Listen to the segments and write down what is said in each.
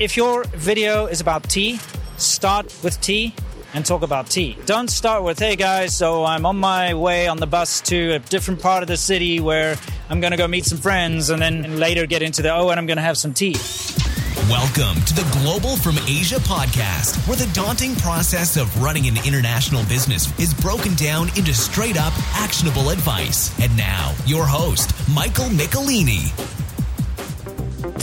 if your video is about tea, start with tea and talk about tea. Don't start with, hey guys, so I'm on my way on the bus to a different part of the city where I'm gonna go meet some friends and then later get into the, oh, and I'm gonna have some tea. Welcome to the Global from Asia podcast, where the daunting process of running an international business is broken down into straight up actionable advice. And now, your host, Michael Michelini.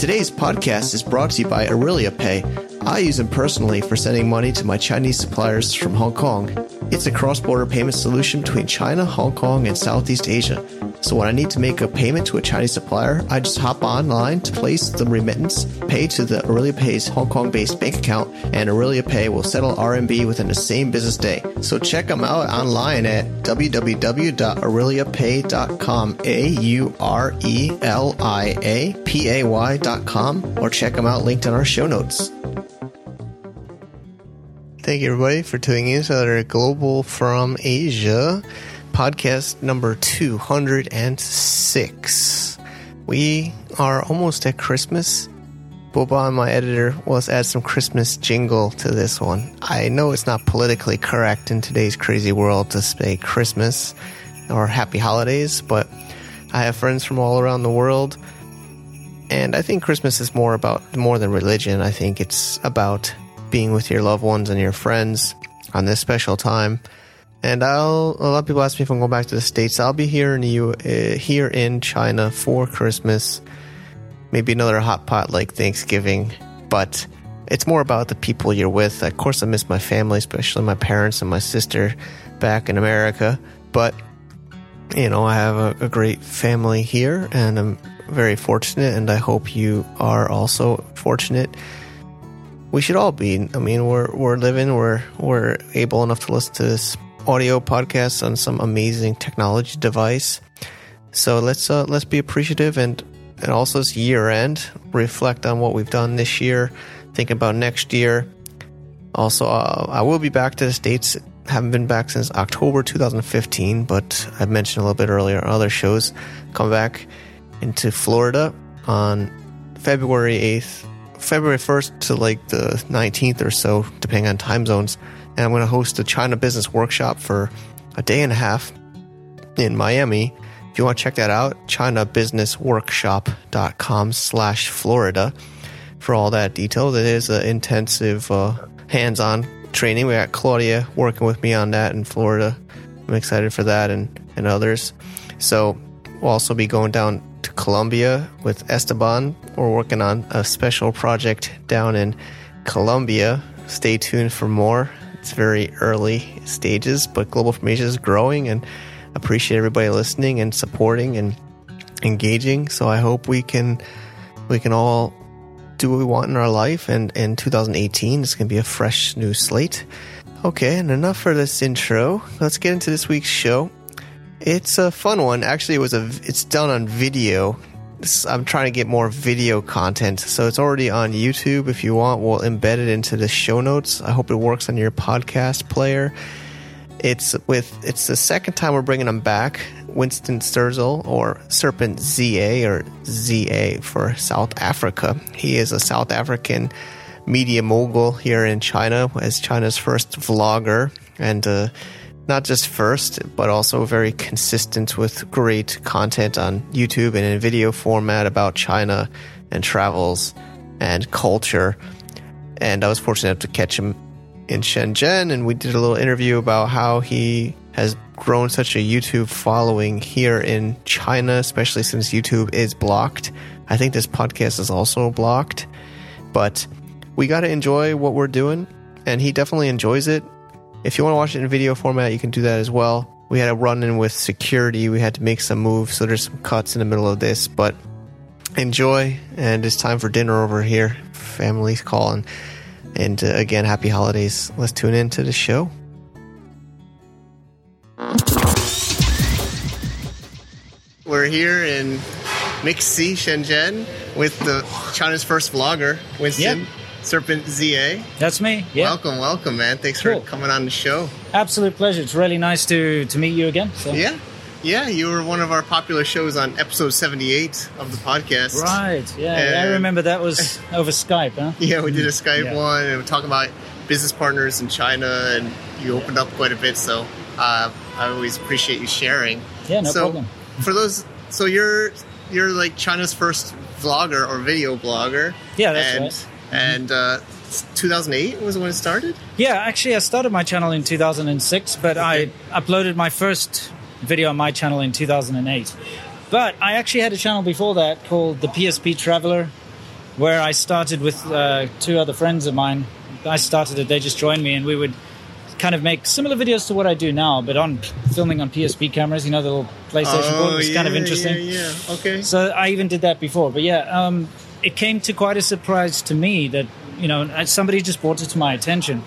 Today's podcast is brought to you by Aurelia Pay. I use them personally for sending money to my Chinese suppliers from Hong Kong. It's a cross border payment solution between China, Hong Kong, and Southeast Asia. So when I need to make a payment to a Chinese supplier, I just hop online to place the remittance, pay to the Aurelia Pay's Hong Kong based bank account, and Aurelia Pay will settle RMB within the same business day. So check them out online at www.aureliapay.com, A U R E L I A P A Y.com, or check them out linked in our show notes. Thank you, everybody, for tuning in to our Global from Asia podcast number 206. We are almost at Christmas. Boba, my editor, was add some Christmas jingle to this one. I know it's not politically correct in today's crazy world to say Christmas or Happy Holidays, but I have friends from all around the world, and I think Christmas is more about more than religion. I think it's about being with your loved ones and your friends on this special time. And I'll a lot of people ask me if I'm going back to the states. I'll be here in the U, uh, here in China for Christmas. Maybe another hot pot like Thanksgiving, but it's more about the people you're with. Of course, I miss my family, especially my parents and my sister back in America. But you know, I have a, a great family here, and I'm very fortunate. And I hope you are also fortunate we should all be. I mean, we're we're living, we're we're able enough to listen to this audio podcast on some amazing technology device. So let's uh, let's be appreciative and and also it's year end. Reflect on what we've done this year. Think about next year. Also, uh, I will be back to the states. Haven't been back since October 2015, but I mentioned a little bit earlier on other shows. Come back into Florida on February 8th February 1st to like the 19th or so, depending on time zones. And I'm going to host a China business workshop for a day and a half in Miami. If you want to check that out, chinabusinessworkshop.com slash Florida for all that detail. It is an intensive uh, hands-on training. We got Claudia working with me on that in Florida. I'm excited for that and, and others. So we'll also be going down Colombia with Esteban. We're working on a special project down in Colombia. Stay tuned for more. It's very early stages, but Global Asia is growing and appreciate everybody listening and supporting and engaging. So I hope we can we can all do what we want in our life and in 2018 it's going to be a fresh new slate. Okay, and enough for this intro. Let's get into this week's show. It's a fun one. Actually, it was a. It's done on video. I'm trying to get more video content, so it's already on YouTube. If you want, we'll embed it into the show notes. I hope it works on your podcast player. It's with. It's the second time we're bringing him back. Winston Sterzel, or Serpent ZA, or ZA for South Africa. He is a South African media mogul here in China, as China's first vlogger, and. Uh, not just first, but also very consistent with great content on YouTube and in video format about China and travels and culture. And I was fortunate enough to catch him in Shenzhen, and we did a little interview about how he has grown such a YouTube following here in China, especially since YouTube is blocked. I think this podcast is also blocked, but we got to enjoy what we're doing, and he definitely enjoys it. If you want to watch it in video format, you can do that as well. We had a run in with security. We had to make some moves, so there's some cuts in the middle of this, but enjoy. And it's time for dinner over here. Family's calling. And uh, again, happy holidays. Let's tune in to the show. We're here in Mixi, Shenzhen, with the China's first vlogger, Winston. Yep. Serpent ZA. That's me. Yeah. Welcome, welcome, man. Thanks Cool. for coming on the show. Absolute pleasure. It's really nice to to meet you again. So. Yeah. Yeah, you were one of our popular shows on episode 78 of the podcast. Right. Yeah, I remember that was over Skype, huh? Yeah, we did a Skype Yeah. one and we talking about business partners in China, and you opened up quite a bit. So uh, I always appreciate you sharing. Yeah, no so problem. For those, so you're you're like China's first vlogger or video blogger. Yeah, that's and, right. And uh, 2008 was when it started. Yeah, actually, I started my channel in 2006, but I uploaded my first video on my channel in 2008. But I actually had a channel before that called the PSP Traveler, where I started with uh, two other friends of mine. I started it; they just joined me, and we would kind of make similar videos to what I do now, but on filming on PSP cameras. You know, the little PlayStation board. It was kind of Oh, interesting. Yeah, yeah. Okay. So I even did that before. But yeah, um, it came to quite a surprise to me that, you know, somebody just brought it to my attention.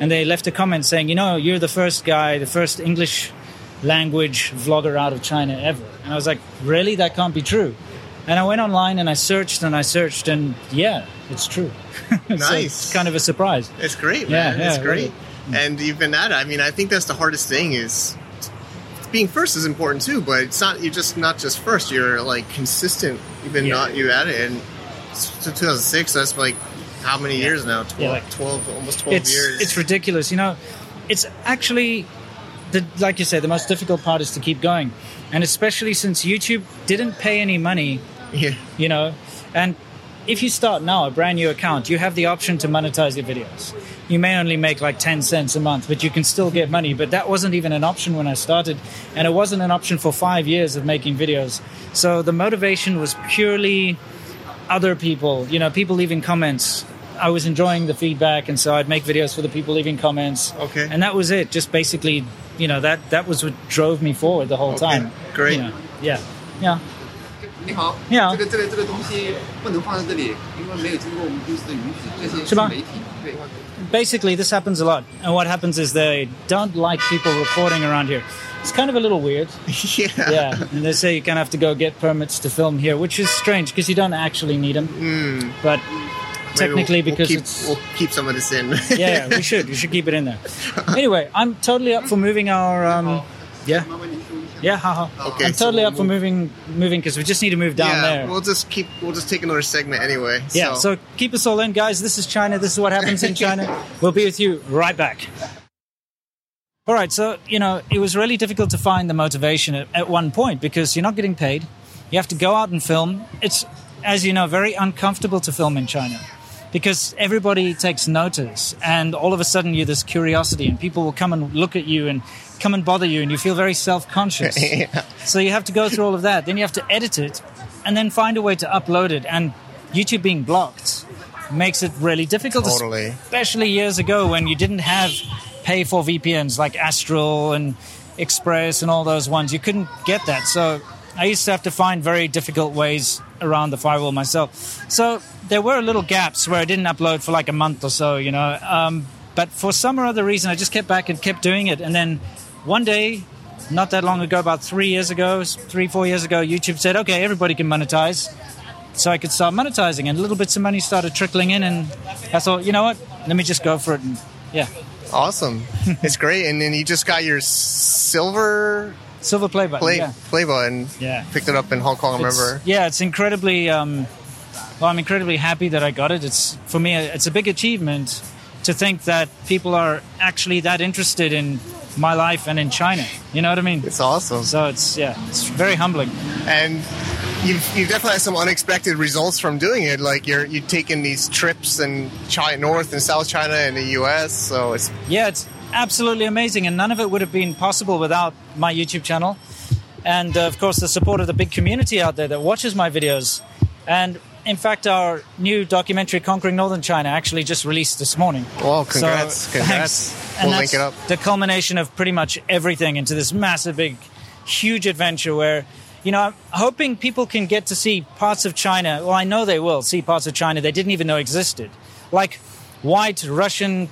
And they left a comment saying, you know, you're the first guy, the first English language vlogger out of China ever. And I was like, really? That can't be true. And I went online and I searched and I searched, and yeah, it's true. So Nice. it's kind of a surprise. It's great, Yeah, man. yeah, it's great. really. And you've been at it. I mean, I think that's the hardest thing is being first is important too, but it's not you're just not just first, you're like consistent. You've been Yeah. not you at it and since 2006, that's like how many years now? 12, Yeah, like- 12 almost 12 it's years. it's ridiculous. You know, it's actually the like you said, the most difficult part is to keep going, and especially since YouTube didn't pay any money. yeah. You know, and if you start now a brand new account, you have the option to monetize your videos. You may only make like 10 cents a month, but you can still get money. But that wasn't even an option when I started, and it wasn't an option for five years of making videos. So the motivation was purely other people, you know, people leaving comments. I was enjoying the feedback, and so I'd make videos for the people leaving comments. Okay. And that was it. Just basically, you know, that that was what drove me forward the whole Okay, time. great. You know, yeah. Yeah. 你好，你好这个这个这个东西不能放在这里，因为没有经过我们公司的允许，这些是吧媒体对。 Basically this happens a lot. And what happens is they don't like people reporting around here. It's kind of a little weird. Yeah. yeah. And they say you kind of have to go get permits to film here which is strange because you don't actually need them but Hmm. Maybe technically we'll, because we'll keep, it's we'll keep some of this in. yeah, yeah we should. We should keep it in there. Anyway i'm totally up for moving our um yeah yeah haha. Okay, i'm so totally we'll up for move- moving moving because we just need to move down yeah, there we'll just keep we'll just take another segment anyway. Yeah, so keep us all in, guys. This is China. This is what happens in China. we'll be with you right back. All right, so, you know, it was really difficult to find the motivation at, at one point because you're not getting paid. You have to go out and film. It's, as you know, very uncomfortable to film in China because everybody takes notice and all of a sudden you're this curiosity and people will come and look at you and come and bother you and you feel very self-conscious. So you have to go through all of that. Then you have to edit it and then find a way to upload it. And YouTube being blocked makes it really difficult, Totally. especially years ago when you didn't have pay for VPNs like Astrill and Express and all those ones. You couldn't get that. So I used to have to find very difficult ways around the firewall myself. So there were little gaps where I didn't upload for like a month or so, you know. Um, but for some or other reason, I just kept back and kept doing it. And then one day, not that long ago, about three years ago, three, four years ago, YouTube said, okay, everybody can monetize. So I could start monetizing, and little bits of money started trickling in. And I thought, you know what? Let me just go for it. And yeah, awesome. it's great. And then you just got your silver silver play button. play yeah. play button. Yeah. Picked it up in Hong Kong, I It's- remember. yeah, it's incredibly. Um, well, I'm incredibly happy that I got it. It's for me, it's a big achievement to think that people are actually that interested in my life and in China. You know what I mean? It's awesome. So it's yeah, it's very humbling. and you've you've definitely had some unexpected results from doing it. Like you're you've taken these trips in China, North and South China and the U.S. So it's Yeah, it's absolutely amazing, and none of it would have been possible without my YouTube channel, and uh, of course the support of the big community out there that watches my videos. And in fact, our new documentary "Conquering Northern China" actually just released this morning. well, congrats, So, congrats. thanks. We'll and link it up. The culmination of pretty much everything into this massive, big, huge adventure where, you know, I'm hoping people can get to see parts of China. Well, I know they will see parts of China they didn't even know existed. Like white Russian,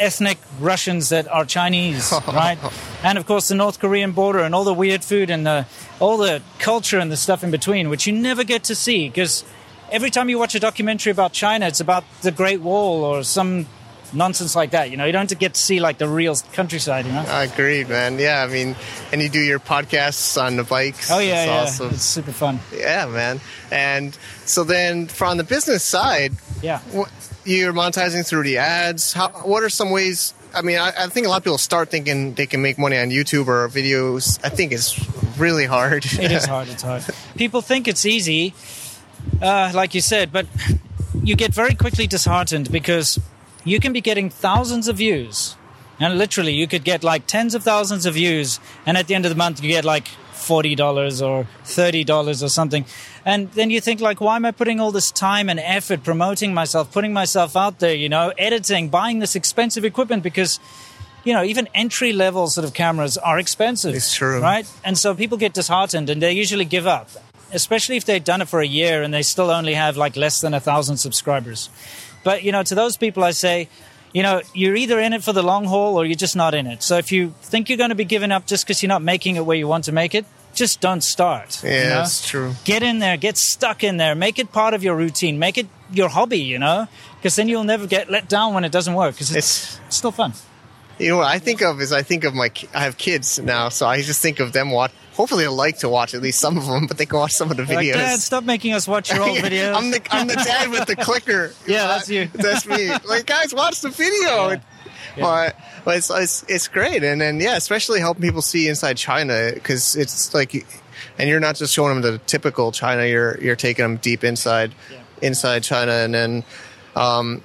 ethnic Russians that are Chinese, right? And of course, the North Korean border and all the weird food and the, all the culture and the stuff in between, which you never get to see because every time you watch a documentary about China, it's about the Great Wall or some nonsense like that. You know, you don't get to see like the real countryside. You know. I agree, man. Yeah, I mean, and you do your podcasts on the bikes. Oh yeah, It's yeah, awesome. it's super fun. Yeah, man. And so then, from the business side, Yeah. you're monetizing through the ads. How? What are some ways? I mean, I, I think a lot of people start thinking they can make money on YouTube or videos. I think it's really hard. It is hard. It's hard. People think it's easy, uh, like you said, but you get very quickly disheartened because you can be getting thousands of views, and literally you could get like tens of thousands of views, and at the end of the month you get like forty dollars or thirty dollars or something, and then you think like, why am I putting all this time and effort promoting myself, putting myself out there, you know, editing, buying this expensive equipment because you know, even entry level sort of cameras are expensive. It's true. Right? And so people get disheartened and they usually give up, especially if they've done it for a year and they still only have like less than a thousand subscribers. But, you know, to those people, I say, you know, you're either in it for the long haul or you're just not in it. So if you think you're going to be giving up just because you're not making it where you want to make it, just don't start. you Yeah, know? that's true. Get in there, get stuck in there, make it part of your routine, make it your hobby, you know? Because then you'll never get let down when it doesn't work because it's, it's still fun. You know what I think of is I think of my I have kids now, so I just think of them watch. Hopefully, they'll like to watch at least some of them, but they can watch some of the Like, videos. Dad, stop making us watch your old videos. I'm the I'm the dad with the clicker. Yeah, that's you. That's me. Like, guys, watch the video. But, but it's, it's it's great, and then yeah, especially helping people see inside China because it's like, and you're not just showing them the typical China. You're you're taking them deep inside, inside China, and then. Um,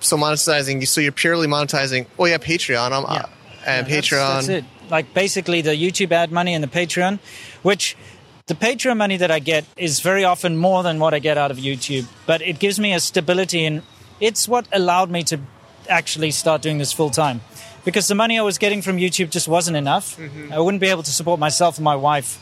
so monetizing, so you're purely monetizing. Oh yeah, Patreon. I'm, uh, and Yeah, that's- Patreon. That's, it. Like basically the YouTube ad money and the Patreon, which the Patreon money that I get is very often more than what I get out of YouTube, but it gives me a stability and it's what allowed me to actually start doing this full time. Because the money I was getting from YouTube just wasn't enough. Mm-hmm. I wouldn't be able to support myself and my wife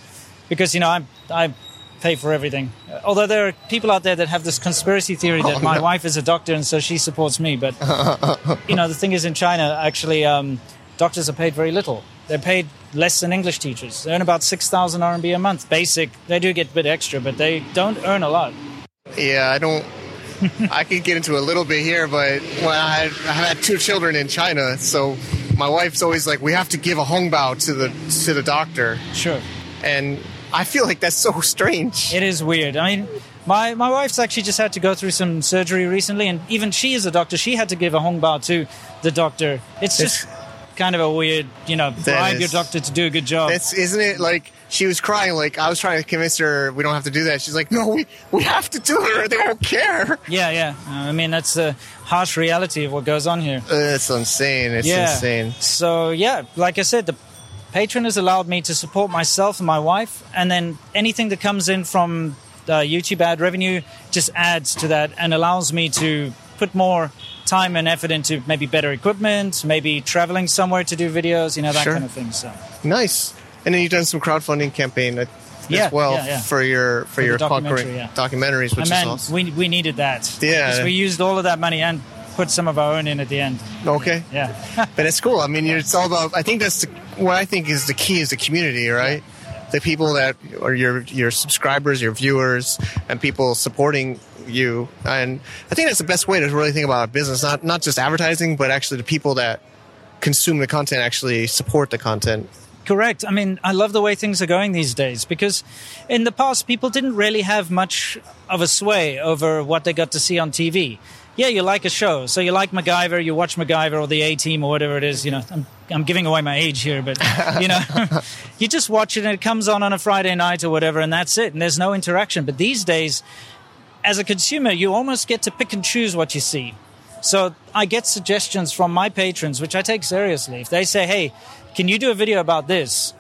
because, you know, I, I pay for everything. Although there are people out there that have this conspiracy theory that Oh, my no. wife is a doctor and so she supports me. But you know, the thing is in China, actually, um, doctors are paid very little. They're paid less than English teachers. They earn about 6,000 RMB a month, basic. They do get a bit extra, but they don't earn a lot. Yeah, I don't. I could get into a little bit here, but well, I, I had two children in China, so my wife's always like, "We have to give a hongbao to the to the doctor," Sure. and I feel like that's so strange. It is weird. I mean, my, my wife's actually just had to go through some surgery recently, and even she is a doctor. She had to give a hongbao to the doctor. It's just kind of a weird, you know, bribe your doctor to do a good job. It's isn't it like she was crying? Like I was trying to convince her we don't have to do that. She's like, "No, we we have to do it, or they won't care." Yeah, yeah. Uh, I mean, that's the harsh reality of what goes on here. Uh, It's insane. It's yeah. insane. So yeah, like I said, the Patreon has allowed me to support myself and my wife, and then anything that comes in from the YouTube ad revenue just adds to that and allows me to put more time and effort into maybe better equipment, maybe traveling somewhere to do videos, you know, that Sure. kind of thing. So Nice. And then you've done some crowdfunding campaign uh, Yeah, as well yeah, yeah. for your for, the your documentary, yeah. documentaries, which man, is awesome. we we needed that. Yeah. Because we used all of that money and put some of our own in at the end. Okay. Yeah. But it's cool. I mean, it's all about. I think that's the, what I think is the key is the community, right? The people that are your your subscribers, your viewers, and people supporting you. And I think that's the best way to really think about a business. Not not just advertising, but actually the people that consume the content actually support the content. Correct. I mean, I love the way things are going these days because in the past, people didn't really have much of a sway over what they got to see on TV. Yeah, you like a show. So you like MacGyver, you watch MacGyver or the A Team or whatever it is. You know, I'm, I'm giving away my age here, but, you know, you just watch it and it comes on on a Friday night or whatever, and that's it. And there's no interaction. But these days, as a consumer, you almost get to pick and choose what you see. So I get suggestions from my patrons, which I take seriously. If they say, hey, can you do a video about this?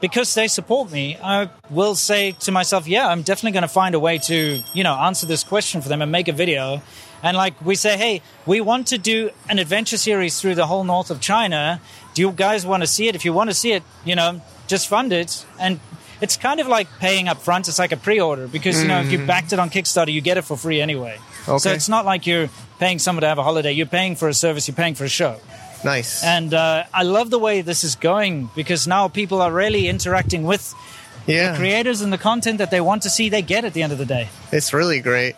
Because they support me, I will say to myself, yeah, I'm definitely going to find a way to, you know, answer this question for them and make a video. And like we say, hey, we want to do an adventure series through the whole north of China. Do you guys want to see it? If you want to see it, you know, just fund it. And it's kind of like paying up front. It's like a pre-order because, you know, if you backed it on Kickstarter, you get it for free anyway. So it's not like you're paying someone to have a holiday. You're paying for a service. You're paying for a show. Nice. And uh, I love the way this is going because now people are really interacting with yeah. creators and the content that they want to see. They get at the end of the day. It's really great.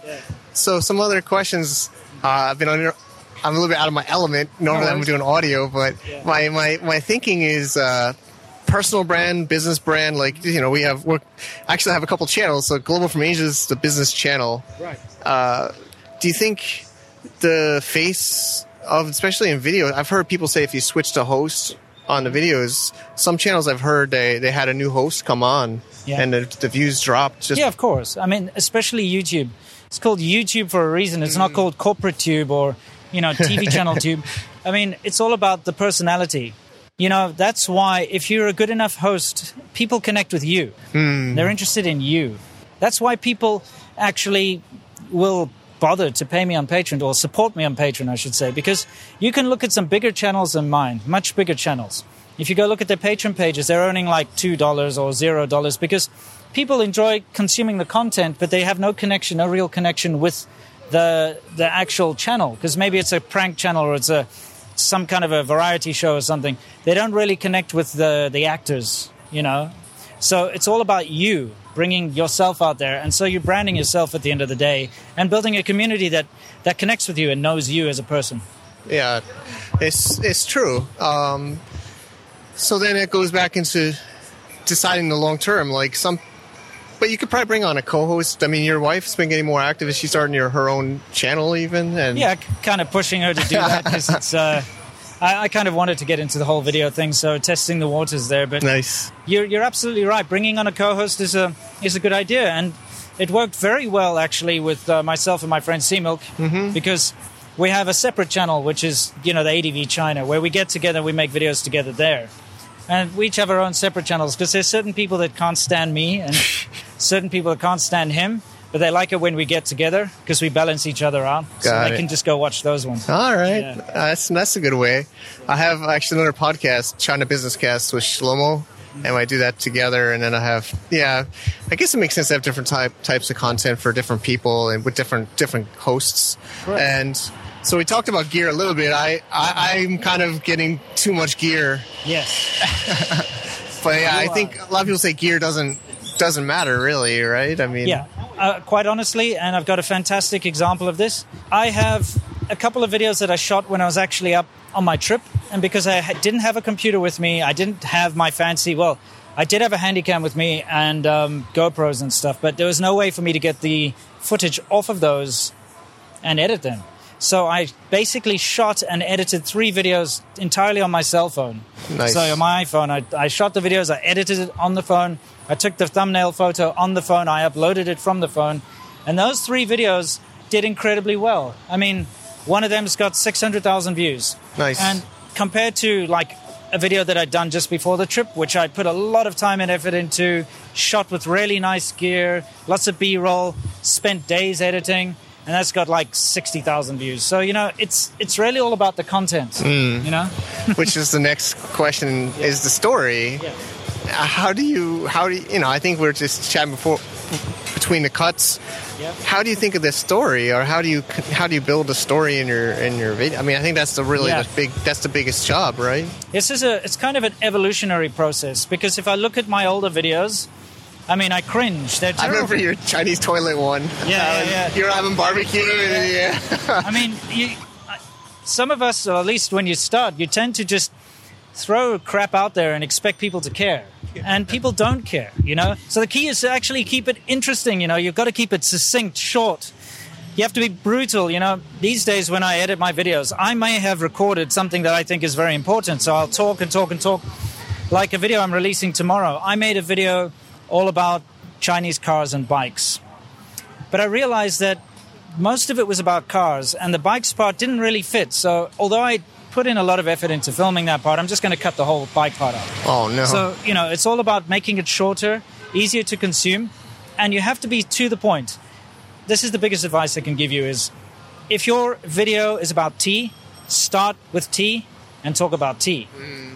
So, some other questions. Uh, I've been on your I'm a little bit out of my element. Normally No I'm doing audio, but Yeah. my, my, my thinking is uh, personal brand, business brand. Like, you know, we have, we're actually have a couple channels. So Global from Asia is the business channel. Right. Uh, do you think the face of, especially in video, I've heard people say if you switch to host on the videos, some channels I've heard they, they had a new host come on Yeah. and the, the views dropped. Just Yeah, of course. I mean, especially YouTube. It's called YouTube for a reason. It's not called corporate tube or, you know, TV channel tube. I mean, it's all about the personality. You know, that's why if you're a good enough host, people connect with you. Hmm. They're interested in you. That's why people actually will bother to pay me on Patreon or support me on Patreon, I should say, because you can look at some bigger channels than mine, much bigger channels. If you go look at their Patreon pages, they're earning like $2 or $0 because people enjoy consuming the content, but they have no connection, no real connection with the, the actual channel because maybe it's a prank channel or it's a, some kind of a variety show or something. They don't really connect with the, the actors, you know? So it's all about you bringing yourself out there, and so you're branding yourself at the end of the day and building a community that that connects with you and knows you as a person. Yeah, it's it's true. Um, so then it goes back into deciding the long term. Like some, but you could probably bring on a co-host. I mean, your wife's been getting more active. Is she starting your, her own channel even? And Yeah, kind of pushing her to do that because it's. Uh, I, I kind of wanted to get into the whole video thing, so testing the waters there. But nice. You're, you're absolutely right. Bringing on a co-host is a is a good idea, and it worked very well actually with uh, myself and my friend C-Milk because we have a separate channel, which is you know the ADV China, where we get together, we make videos together there, and we each have our own separate channels because there's certain people that can't stand me and certain people that can't stand him. But they like it when we get together because we balance each other out. so Got they it. can just go watch those ones. All right, Yeah. Uh, that's that's a good way. I have actually another podcast, China Business Cast with Shlomo, and I do that together. And then I have, yeah, I guess it makes sense to have different type types of content for different people and with different different hosts. Correct. And so we talked about gear a little bit. I, I I'm kind of getting too much gear, Yes. but yeah, I think a lot of people say gear doesn't doesn't matter really, right? I mean, Yeah, uh, quite honestly, and I've got a fantastic example of this. I have a couple of videos that I shot when I was actually up on my trip, and because I ha- didn't have a computer with me, I didn't have my fancy. Well, I did have a handycam with me and um, GoPros and stuff, but there was no way for me to get the footage off of those and edit them. So I basically shot and edited three videos entirely on my cell phone. Nice. So on my iPhone, I, I shot the videos, I edited it on the phone, I took the thumbnail photo on the phone, I uploaded it from the phone, and those three videos did incredibly well. I mean, one of them's got 600,000 views. Nice. And compared to like a video that I'd done just before the trip, which I put a lot of time and effort into, shot with really nice gear, lots of B-roll, spent days editing, and that's got like 60,000 views. So, you know, it's it's really all about the content, you know? which is the next question is the story. Yeah. Uh, How do you how do you, you know? I think we are just chatting before between the cuts. Yep. How do you think of this story, or how do you how do you build a story in your in your video? I mean, I think that's the really Yeah. the big that's the biggest job, right? This is a it's kind of an evolutionary process because if I look at my older videos, I mean, I cringe. They're I remember your Chinese toilet one. Yeah, yeah, um, yeah. You're having barbecue. And, yeah. I mean, you, some of us, or at least when you start, you tend to just throw crap out there and expect people to care. And people don't care, you know? So the key is to actually keep it interesting, you know? You've got to keep it succinct, short. You have to be brutal, you know? These days, when I edit my videos, I may have recorded something that I think is very important. So I'll talk and talk and talk. Like a video I'm releasing tomorrow. I made a video all about Chinese cars and bikes. But I realized that most of it was about cars, and the bikes part didn't really fit. So, although I put in a lot of effort into filming that part, I'm just going to cut the whole bike part out. Oh no. So, you know, it's all about making it shorter, easier to consume, and you have to be to the point. This is the biggest advice I can give you is if your video is about tea, start with tea and talk about tea.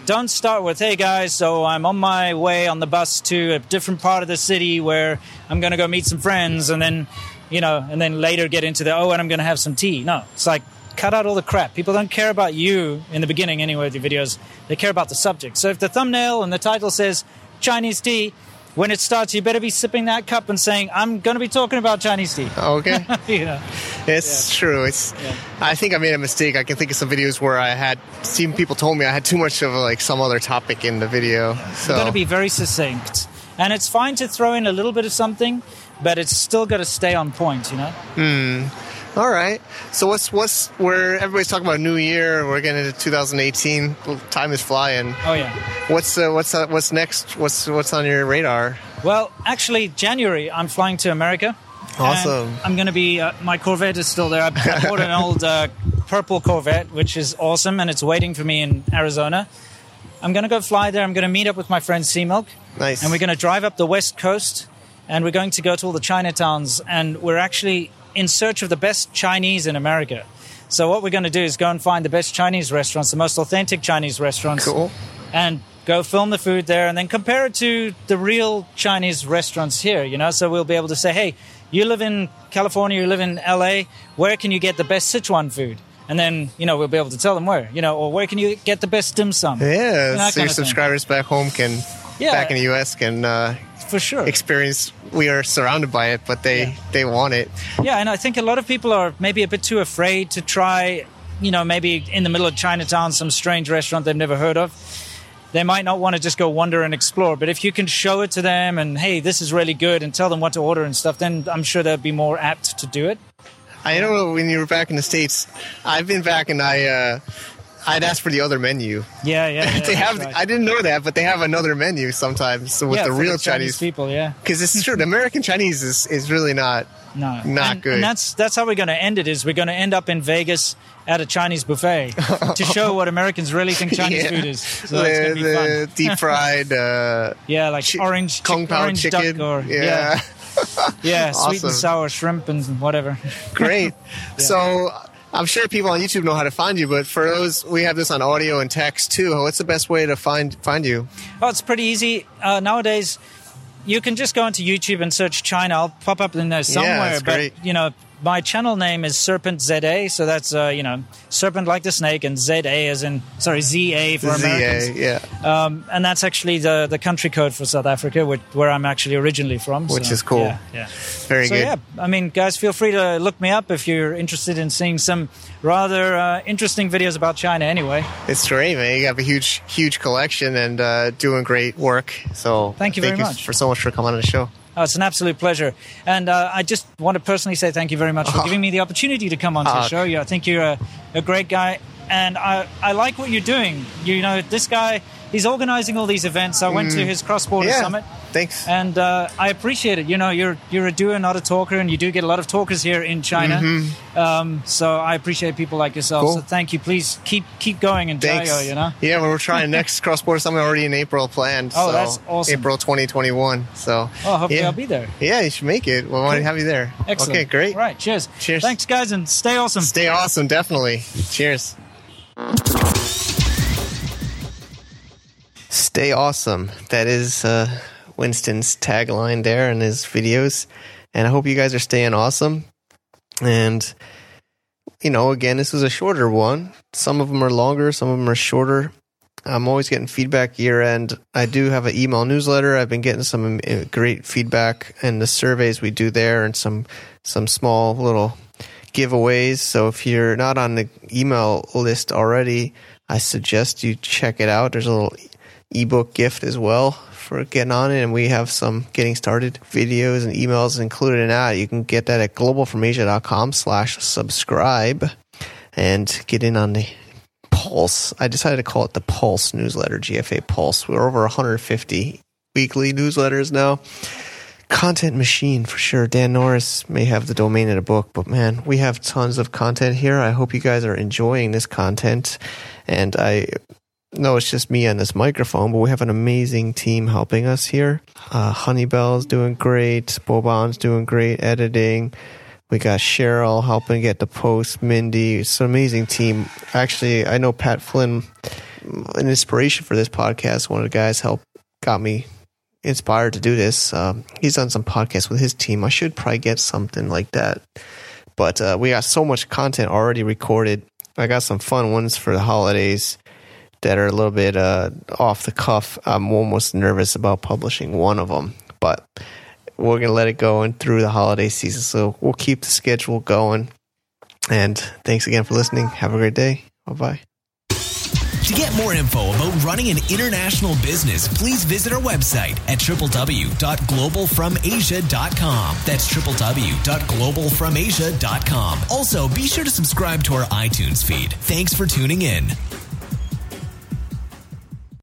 Don't start with, hey guys, so I'm on my way on the bus to a different part of the city where I'm going to go meet some friends and then, you know, and then later get into the, oh, and I'm going to have some tea. No, it's like, cut out all the crap. People don't care about you in the beginning anyway with your videos. They care about the subject. So if the thumbnail and the title says Chinese tea, when it starts, you better be sipping that cup and saying, "I'm going to be talking about Chinese tea." Oh, okay. you know. It's true. It's. Yeah. I think I made a mistake. I can think of some videos where I had seen people told me I had too much of like some other topic in the video. So You've got to be very succinct, and it's fine to throw in a little bit of something, but it's still got to stay on point. You know. Hmm. All right. So what's what's where everybody's talking about New Year? We're getting into 2018. Time is flying. Oh yeah. What's uh, what's uh, what's next? What's what's on your radar? Well, actually, January I'm flying to America. Awesome. I'm going to be. Uh, my Corvette is still there. I I bought an old uh, purple Corvette, which is awesome, and it's waiting for me in Arizona. I'm going to go fly there. I'm going to meet up with my friend C-Milk, Nice. and we're going to drive up the west coast, and we're going to go to all the Chinatowns, and we're actually in search of the best Chinese in America. So what we're going to do is go and find the best Chinese restaurants, the most authentic Chinese restaurants, Cool. and go film the food there and then compare it to the real Chinese restaurants here, you know? So we'll be able to say, hey, you live in California, you live in LA, where can you get the best Sichuan food? And then, you know, we'll be able to tell them where, you know, or where can you get the best dim sum? Yeah. that so your subscribers back home can, Yeah. back in the U.S. can uh, For sure. experience. We are surrounded by it, but they Yeah. they want it. Yeah, and I think a lot of people are maybe a bit too afraid to try, you know, maybe in the middle of Chinatown, some strange restaurant they've never heard of. They might not want to just go wander and explore, but if you can show it to them and, hey, this is really good, and tell them what to order and stuff, then I'm sure they'll be more apt to do it. I know when you were back in the states, I've been back and I uh, I'd ask for the other menu. Yeah, yeah. yeah they have. right. I didn't know that, but they have another menu sometimes with yeah, the real Chinese Chinese. people, yeah. Because it's true, the American Chinese is, is really not. No, Not and, good. And that's that's how we're going to end it. Is we're going to end up in Vegas at a Chinese buffet to show what Americans really think Chinese Yeah. food is. So the to be fun. the deep fried. Uh, Yeah, like chi- orange, Kung Pao orange chicken. duck or yeah. yeah, sweet Awesome. and sour shrimp and whatever. Great. So I'm sure people on YouTube know how to find you, but for those, we have this on audio and text too. What's the best way to find find you? Oh, it's pretty easy uh, nowadays. You can just go into YouTube and search China. I'll pop up in there somewhere. that's but you know, my channel name is Serpent ZA, so that's uh, you know, serpent like the snake, and ZA as in sorry ZA for Americans. Yeah. Um, and that's actually the the country code for South Africa, which, where I'm actually originally from. Which so, is cool. Yeah, yeah. Very so good. yeah, I mean, guys, feel free to look me up if you're interested in seeing some rather uh, interesting videos about China. Anyway, It's great, man. You have a huge, huge collection and uh, doing great work. So Thank you very much. for so much for coming on the show. Oh, it's an absolute pleasure, and uh, I just want to personally say thank you very much for giving me the opportunity to come on to the Ah. show. Yeah, I think you're a, a great guy, and I I like what you're doing. You know, this guy. He's organizing all these events. I went to his cross border Mm. Yeah. summit. Thanks. and uh, I appreciate it. You know, you're you're a doer, not a talker, and you do get a lot of talkers here in China. Um, so I appreciate people like yourself. Mm-hmm. Cool. So thank you. Please keep keep going and Thanks. jiayou, you know. Yeah, well, we're trying next cross border summit already in April planned. Oh, so that's awesome. April 2021. So Oh, hopefully yeah. I'll be there. Yeah, you should make it. We want to have you there. Excellent. Okay, great. All right. Cheers. Cheers. Thanks, guys, and stay awesome. Stay awesome, definitely. Cheers. Stay awesome. That is uh, Winston's tagline there in his videos. And I hope you guys are staying awesome. And, you know, again, this was a shorter one. Some of them are longer, some of them are shorter. I'm always getting feedback year end. I do have an email newsletter. I've been getting some uh, great feedback and the surveys we do there and some some small little giveaways. So if you're not on the email list already, I suggest you check it out. There's a little ebook gift as well for getting on it, and we have some getting started videos and emails included in that. You can get that at globalfromasia.com slash subscribe and get in on the Pulse. I decided to call it the Pulse newsletter, GFA Pulse. We're over 150 weekly newsletters now content machine for sure. Dan Norris may have the domain of the book, but man, we have tons of content here. I hope you guys are enjoying this content. And I know it's just me and this microphone, but we have an amazing team helping us here. Uh, Honeybell's doing great. Bobon's doing great editing. We got Cheryl helping get the post. Mindy, it's an amazing team. Actually, I know Pat Flynn, an inspiration for this podcast. One of the guys helped got me inspired to do this. Um, he's done some podcasts with his team. I should probably get something like that. But uh, we got so much content already recorded. I got some fun ones for the holidays that are a little bit uh, off the cuff. I'm almost nervous about publishing one of them, but we're gonna let it go and through the holiday season. So we'll keep the schedule going. And thanks again for listening. Have a great day. Bye bye. To get more info about running an international business, please visit our website at www.globalfromasia.com. That's www.globalfromasia.com. Also, be sure to subscribe to our iTunes feed. Thanks for tuning in.